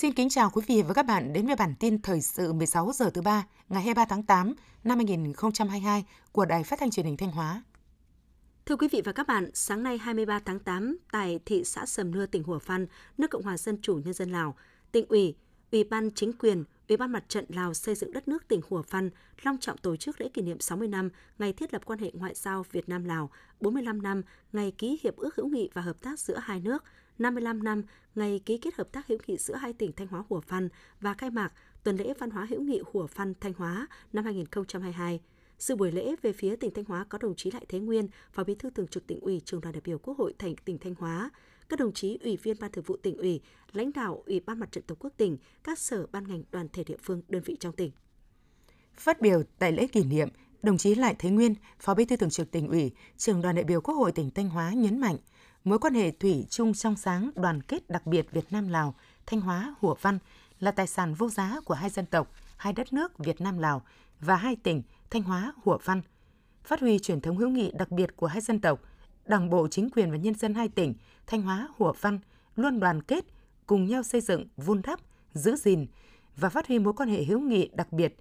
Xin kính chào quý vị và các bạn đến với bản tin thời sự 16 giờ thứ ba ngày 23 tháng 8 năm 2022 của Đài Phát thanh Truyền hình Thanh Hóa. Thưa quý vị và các bạn, sáng nay 23 tháng 8 tại thị xã Sầm Nưa, tỉnh Hủa Phan, nước Cộng hòa Dân chủ Nhân dân Lào, tỉnh ủy, Ủy ban chính quyền, Ủy ban Mặt trận Lào xây dựng đất nước tỉnh Hùa Phan long trọng tổ chức lễ kỷ niệm 60 năm ngày thiết lập quan hệ ngoại giao Việt Nam Lào, 45 năm ngày ký hiệp ước hữu nghị và hợp tác giữa hai nước, 55 năm ngày ký kết hợp tác hữu nghị giữa hai tỉnh Thanh Hóa Hùa Phan và khai mạc tuần lễ văn hóa hữu nghị Hùa Phan Thanh Hóa năm 2022. Sự buổi lễ về phía tỉnh Thanh Hóa có đồng chí Lại Thế Nguyên, Phó Bí thư Thường trực tỉnh ủy, Trường đoàn đại biểu Quốc hội thành tỉnh Thanh Hóa, các đồng chí ủy viên ban thường vụ tỉnh ủy, lãnh đạo Ủy ban Mặt trận Tổ quốc tỉnh, các sở ban ngành đoàn thể địa phương, đơn vị trong tỉnh. Phát biểu tại lễ kỷ niệm, đồng chí Lại Thế Nguyên, Phó Bí thư Thường trực tỉnh ủy, Trường đoàn đại biểu Quốc hội tỉnh Thanh Hóa nhấn mạnh, mối quan hệ thủy chung trong sáng, đoàn kết đặc biệt Việt Nam Lào, Thanh Hóa, Hủa Văn là tài sản vô giá của hai dân tộc, hai đất nước Việt Nam Lào và hai tỉnh Thanh Hóa, Hủa Văn. Phát huy truyền thống hữu nghị đặc biệt của hai dân tộc, Đảng bộ, chính quyền và nhân dân hai tỉnh Thanh Hóa, Hủa Văn luôn đoàn kết, cùng nhau xây dựng, vun đắp, giữ gìn và phát huy mối quan hệ hữu nghị đặc biệt.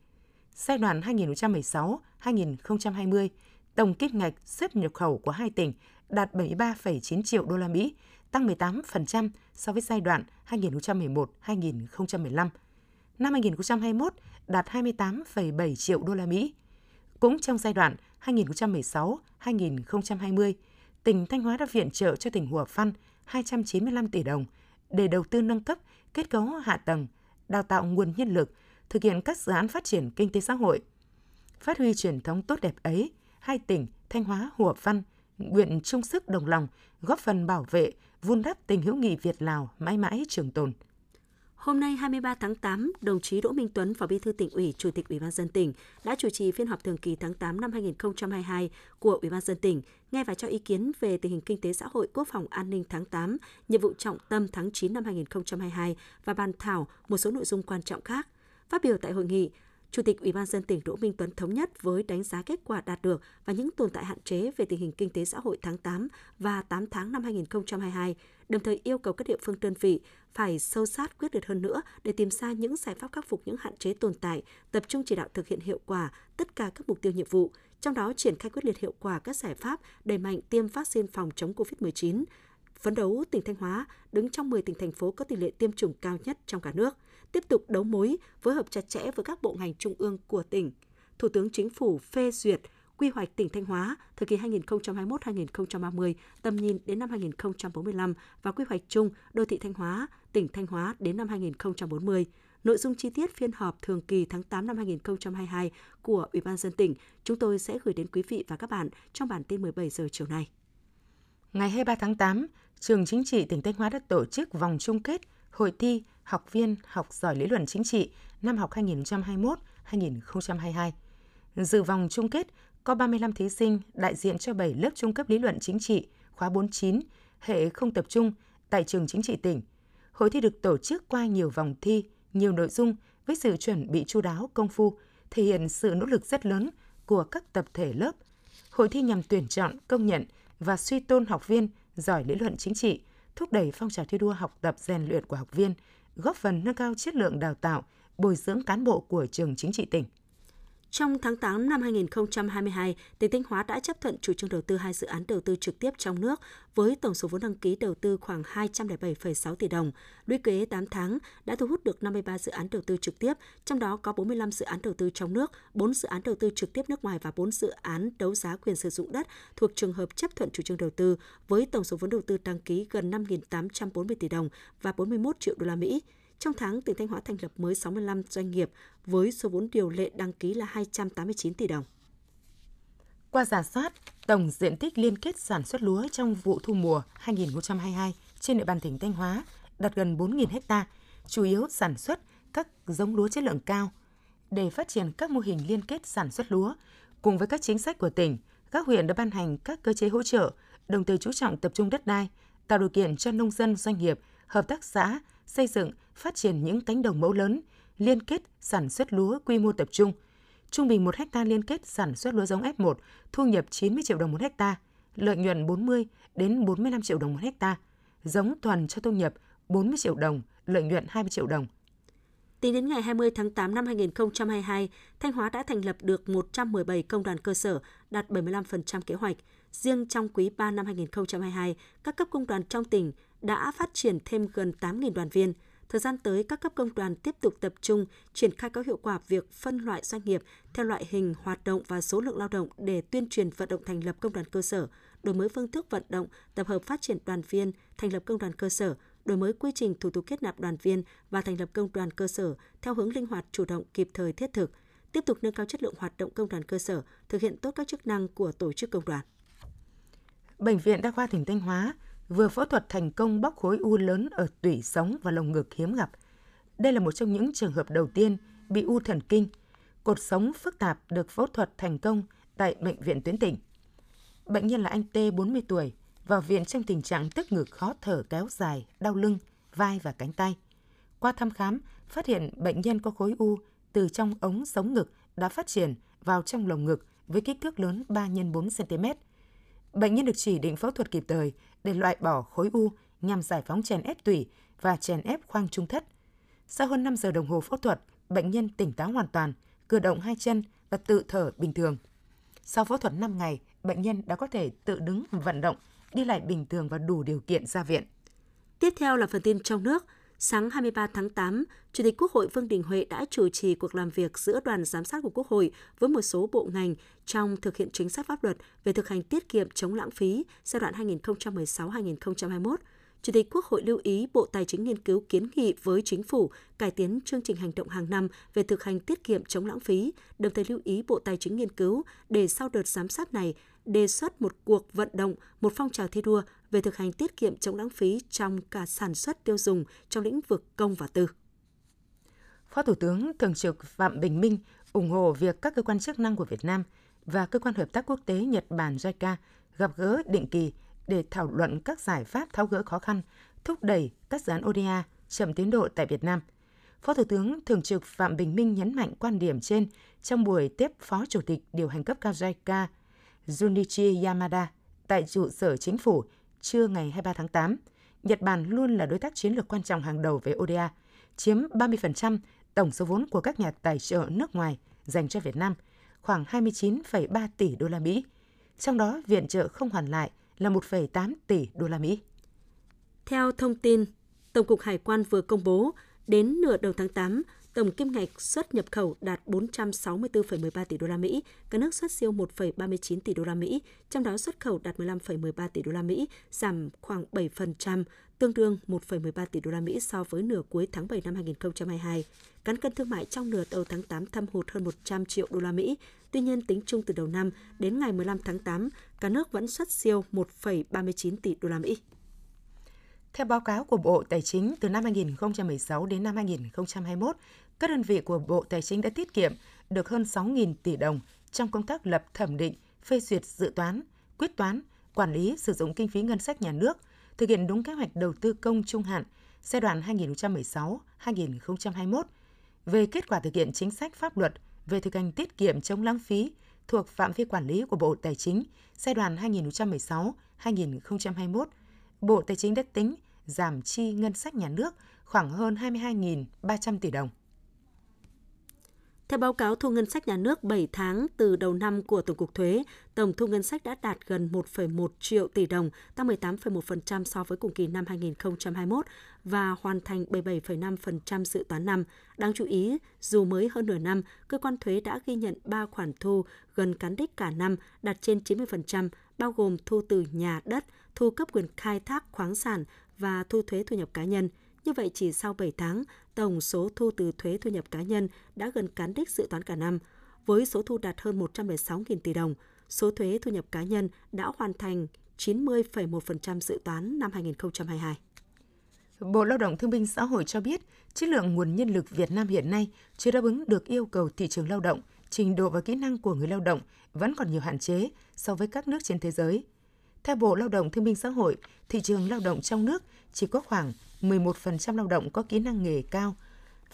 Giai đoạn 2016-2020, tổng kim ngạch xuất nhập khẩu của hai tỉnh đạt 73,9 triệu đô la Mỹ, tăng 18% so với giai đoạn 2011-2015. Năm 2021 đạt 28,7 triệu đô la Mỹ. Cũng trong giai đoạn 2016-2020, tỉnh Thanh Hóa đã viện trợ cho tỉnh Hùa Phan 295 tỷ đồng để đầu tư nâng cấp kết cấu hạ tầng, đào tạo nguồn nhân lực, thực hiện các dự án phát triển kinh tế xã hội. Phát huy truyền thống tốt đẹp ấy, hai tỉnh Thanh Hóa, Hủa Phăn nguyện chung sức đồng lòng, góp phần bảo vệ, vun đắp tình hữu nghị Việt-Lào mãi mãi trường tồn. Hôm nay 23 tháng 8, đồng chí Đỗ Minh Tuấn, Phó Bí thư tỉnh ủy, Chủ tịch Ủy ban dân tỉnh đã chủ trì phiên họp thường kỳ tháng 8 năm 2022 của Ủy ban dân tỉnh, nghe và cho ý kiến về tình hình kinh tế xã hội, quốc phòng an ninh tháng 8, nhiệm vụ trọng tâm tháng 9 năm 2022 và bàn thảo một số nội dung quan trọng khác. Phát biểu tại hội nghị, Chủ tịch Ủy ban dân tỉnh Đỗ Minh Tuấn thống nhất với đánh giá kết quả đạt được và những tồn tại hạn chế về tình hình kinh tế xã hội tháng 8 và 8 tháng năm 2022, đồng thời yêu cầu các địa phương đơn vị phải sâu sát quyết liệt hơn nữa để tìm ra những giải pháp khắc phục những hạn chế tồn tại, tập trung chỉ đạo thực hiện hiệu quả tất cả các mục tiêu nhiệm vụ, trong đó triển khai quyết liệt hiệu quả các giải pháp đẩy mạnh tiêm vaccine phòng chống COVID-19, phấn đấu tỉnh Thanh Hóa đứng trong 10 tỉnh thành phố có tỷ lệ tiêm chủng cao nhất trong cả nước – tiếp tục đấu mối, phối hợp chặt chẽ với các bộ ngành trung ương của tỉnh. Thủ tướng Chính phủ phê duyệt quy hoạch tỉnh Thanh Hóa thời kỳ 2021-2030, tầm nhìn đến năm 2045 và quy hoạch chung đô thị Thanh Hóa, tỉnh Thanh Hóa đến năm 2040. Nội dung chi tiết phiên họp thường kỳ tháng 8 năm 2022 của Ủy ban dân tỉnh chúng tôi sẽ gửi đến quý vị và các bạn trong bản tin 17 giờ chiều nay. Ngày 23 tháng 8, Trường Chính trị tỉnh Thanh Hóa đã tổ chức vòng chung kết hội thi học viên học giỏi lý luận chính trị năm học 2021-2022. Dự vòng chung kết có 35 thí sinh đại diện cho 7 lớp trung cấp lý luận chính trị khóa 49, hệ không tập trung tại trường chính trị tỉnh. Hội thi được tổ chức qua nhiều vòng thi, nhiều nội dung với sự chuẩn bị chu đáo công phu, thể hiện sự nỗ lực rất lớn của các tập thể lớp. Hội thi nhằm tuyển chọn, công nhận và suy tôn học viên giỏi lý luận chính trị, thúc đẩy phong trào thi đua học tập rèn luyện của học viên, góp phần nâng cao chất lượng đào tạo, bồi dưỡng cán bộ của trường chính trị tỉnh. Trong tháng 8 năm 2022, tỉnh Thanh Hóa đã chấp thuận chủ trương đầu tư hai dự án đầu tư trực tiếp trong nước với tổng số vốn đăng ký đầu tư khoảng 207,6 tỷ đồng. Lũy kế 8 tháng đã thu hút được 53 dự án đầu tư trực tiếp, trong đó có 45 dự án đầu tư trong nước, 4 dự án đầu tư trực tiếp nước ngoài và 4 dự án đấu giá quyền sử dụng đất thuộc trường hợp chấp thuận chủ trương đầu tư với tổng số vốn đầu tư đăng ký gần 5.840 tỷ đồng và 41 triệu đô la Mỹ. Trong tháng, tỉnh Thanh Hóa thành lập mới 65 doanh nghiệp với số vốn điều lệ đăng ký là 289 tỷ đồng. Qua giả soát, tổng diện tích liên kết sản xuất lúa trong vụ thu mùa 2022 trên địa bàn tỉnh Thanh Hóa đạt gần 4.000 ha, chủ yếu sản xuất các giống lúa chất lượng cao. Để phát triển các mô hình liên kết sản xuất lúa, cùng với các chính sách của tỉnh, các huyện đã ban hành các cơ chế hỗ trợ, đồng thời chú trọng tập trung đất đai, tạo điều kiện cho nông dân, doanh nghiệp, hợp tác xã xây dựng, phát triển những cánh đồng mẫu lớn, liên kết sản xuất lúa quy mô tập trung. Trung bình 1 hecta liên kết sản xuất lúa giống F1 thu nhập 90 triệu đồng một hecta, lợi nhuận 40 đến 45 triệu đồng một hecta, giống thuần cho thu nhập 40 triệu đồng lợi nhuận 20 triệu đồng. Tính đến ngày 20 tháng 8 năm 2022, Thanh Hóa đã thành lập được 117 công đoàn cơ sở, đạt 75% kế hoạch. Riêng trong quý 3 năm 2022, các cấp công đoàn trong tỉnh đã phát triển thêm gần 8.000 đoàn viên. Thời gian tới, các cấp công đoàn tiếp tục tập trung triển khai có hiệu quả việc phân loại doanh nghiệp theo loại hình hoạt động và số lượng lao động để tuyên truyền vận động thành lập công đoàn cơ sở, đổi mới phương thức vận động, tập hợp phát triển đoàn viên, thành lập công đoàn cơ sở, đổi mới quy trình thủ tục kết nạp đoàn viên và thành lập công đoàn cơ sở theo hướng linh hoạt, chủ động, kịp thời, thiết thực, tiếp tục nâng cao chất lượng hoạt động công đoàn cơ sở, thực hiện tốt các chức năng của tổ chức công đoàn. Bệnh viện Đa khoa tỉnh Thanh Hóa vừa phẫu thuật thành công bóc khối u lớn ở tủy sống và lồng ngực hiếm gặp. Đây là một trong những trường hợp đầu tiên bị u thần kinh, cột sống phức tạp được phẫu thuật thành công tại bệnh viện tuyến tỉnh. Bệnh nhân là anh T, 40 tuổi, vào viện trong tình trạng tức ngực khó thở kéo dài, đau lưng, vai và cánh tay. Qua thăm khám, phát hiện bệnh nhân có khối u từ trong ống sống ngực đã phát triển vào trong lồng ngực với kích thước lớn 3 x 4 cm. Bệnh nhân được chỉ định phẫu thuật kịp thời để loại bỏ khối u nhằm giải phóng chèn ép tủy và chèn ép khoang trung thất. Sau hơn 5 giờ đồng hồ phẫu thuật, bệnh nhân tỉnh táo hoàn toàn, cử động hai chân và tự thở bình thường. Sau phẫu thuật 5 ngày, bệnh nhân đã có thể tự đứng vận động, đi lại bình thường và đủ điều kiện ra viện. Tiếp theo là phần tin trong nước. Sáng 23 tháng 8, Chủ tịch Quốc hội Vương Đình Huệ đã chủ trì cuộc làm việc giữa đoàn giám sát của Quốc hội với một số bộ ngành trong thực hiện chính sách pháp luật về thực hành tiết kiệm chống lãng phí giai đoạn 2016-2021. Chủ tịch Quốc hội lưu ý Bộ Tài chính nghiên cứu kiến nghị với Chính phủ cải tiến chương trình hành động hàng năm về thực hành tiết kiệm chống lãng phí, đồng thời lưu ý Bộ Tài chính nghiên cứu để sau đợt giám sát này đề xuất một cuộc vận động, một phong trào thi đua về thực hành tiết kiệm chống lãng phí trong cả sản xuất tiêu dùng trong lĩnh vực công và tư. Phó Thủ tướng Thường trực Phạm Bình Minh ủng hộ việc các cơ quan chức năng của Việt Nam và cơ quan hợp tác quốc tế Nhật Bản JICA gặp gỡ định kỳ để thảo luận các giải pháp tháo gỡ khó khăn, thúc đẩy các dự án ODA chậm tiến độ tại Việt Nam. Phó Thủ tướng Thường trực Phạm Bình Minh nhấn mạnh quan điểm trên trong buổi tiếp Phó Chủ tịch điều hành cấp cao JICA Junichi Yamada tại trụ sở chính phủ trưa ngày 23 tháng 8. Nhật Bản luôn là đối tác chiến lược quan trọng hàng đầu về ODA, chiếm 30% tổng số vốn của các nhà tài trợ nước ngoài dành cho Việt Nam, khoảng 29,3 tỷ đô la Mỹ. Trong đó, viện trợ không hoàn lại là 1,8 tỷ đô la Mỹ. Theo thông tin, Tổng cục Hải quan vừa công bố, đến nửa đầu tháng 8, tổng kim ngạch xuất nhập khẩu đạt 464,13 tỷ đô la Mỹ, cả nước xuất siêu 1,39 tỷ đô la Mỹ, trong đó xuất khẩu đạt 15,13 tỷ đô la Mỹ, giảm khoảng 7%, tương đương 1,13 tỷ đô la Mỹ so với nửa cuối tháng 7 năm 2022. Cán cân thương mại trong nửa đầu tháng 8 thâm hụt hơn 100 triệu đô la Mỹ. Tuy nhiên, tính chung từ đầu năm đến ngày 15 tháng 8, cả nước vẫn xuất siêu 1,39 tỷ đô la Mỹ. Theo báo cáo của Bộ Tài chính, từ năm 2016 đến năm 2021, các đơn vị của Bộ Tài chính đã tiết kiệm được hơn 6.000 tỷ đồng trong công tác lập thẩm định, phê duyệt dự toán, quyết toán, quản lý sử dụng kinh phí ngân sách nhà nước, thực hiện đúng kế hoạch đầu tư công trung hạn giai đoạn 2016-2021 về kết quả thực hiện chính sách pháp luật về thực hành tiết kiệm chống lãng phí thuộc phạm vi quản lý của Bộ Tài chính giai đoạn 2016-2021 Bộ Tài chính đã tính giảm chi ngân sách nhà nước khoảng hơn 22.300 tỷ đồng. Theo báo cáo thu ngân sách nhà nước 7 tháng từ đầu năm của Tổng cục Thuế, tổng thu ngân sách đã đạt gần 1,1 triệu tỷ đồng, tăng 18,1% so với cùng kỳ năm 2021 và hoàn thành 77,5% dự toán năm. Đáng chú ý, dù mới hơn nửa năm, cơ quan thuế đã ghi nhận 3 khoản thu gần cán đích cả năm, đạt trên 90%, bao gồm thu từ nhà đất, thu cấp quyền khai thác khoáng sản và thu thuế thu nhập cá nhân. Như vậy, chỉ sau 7 tháng, tổng số thu từ thuế thu nhập cá nhân đã gần cán đích dự toán cả năm, với số thu đạt hơn 116.000 tỷ đồng. Số thuế thu nhập cá nhân đã hoàn thành 90,1% dự toán năm 2022. Bộ Lao động Thương binh Xã hội cho biết, chất lượng nguồn nhân lực Việt Nam hiện nay chưa đáp ứng được yêu cầu thị trường lao động, trình độ và kỹ năng của người lao động vẫn còn nhiều hạn chế so với các nước trên thế giới. Theo Bộ Lao động Thương binh Xã hội, thị trường lao động trong nước chỉ có khoảng 11% lao động có kỹ năng nghề cao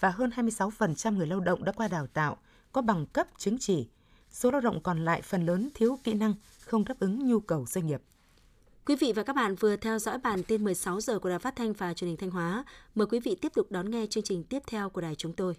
và hơn 26% người lao động đã qua đào tạo, có bằng cấp chứng chỉ. Số lao động còn lại phần lớn thiếu kỹ năng, không đáp ứng nhu cầu doanh nghiệp. Quý vị và các bạn vừa theo dõi bản tin 16 giờ của Đài Phát thanh và Truyền hình Thanh Hóa. Mời quý vị tiếp tục đón nghe chương trình tiếp theo của đài chúng tôi.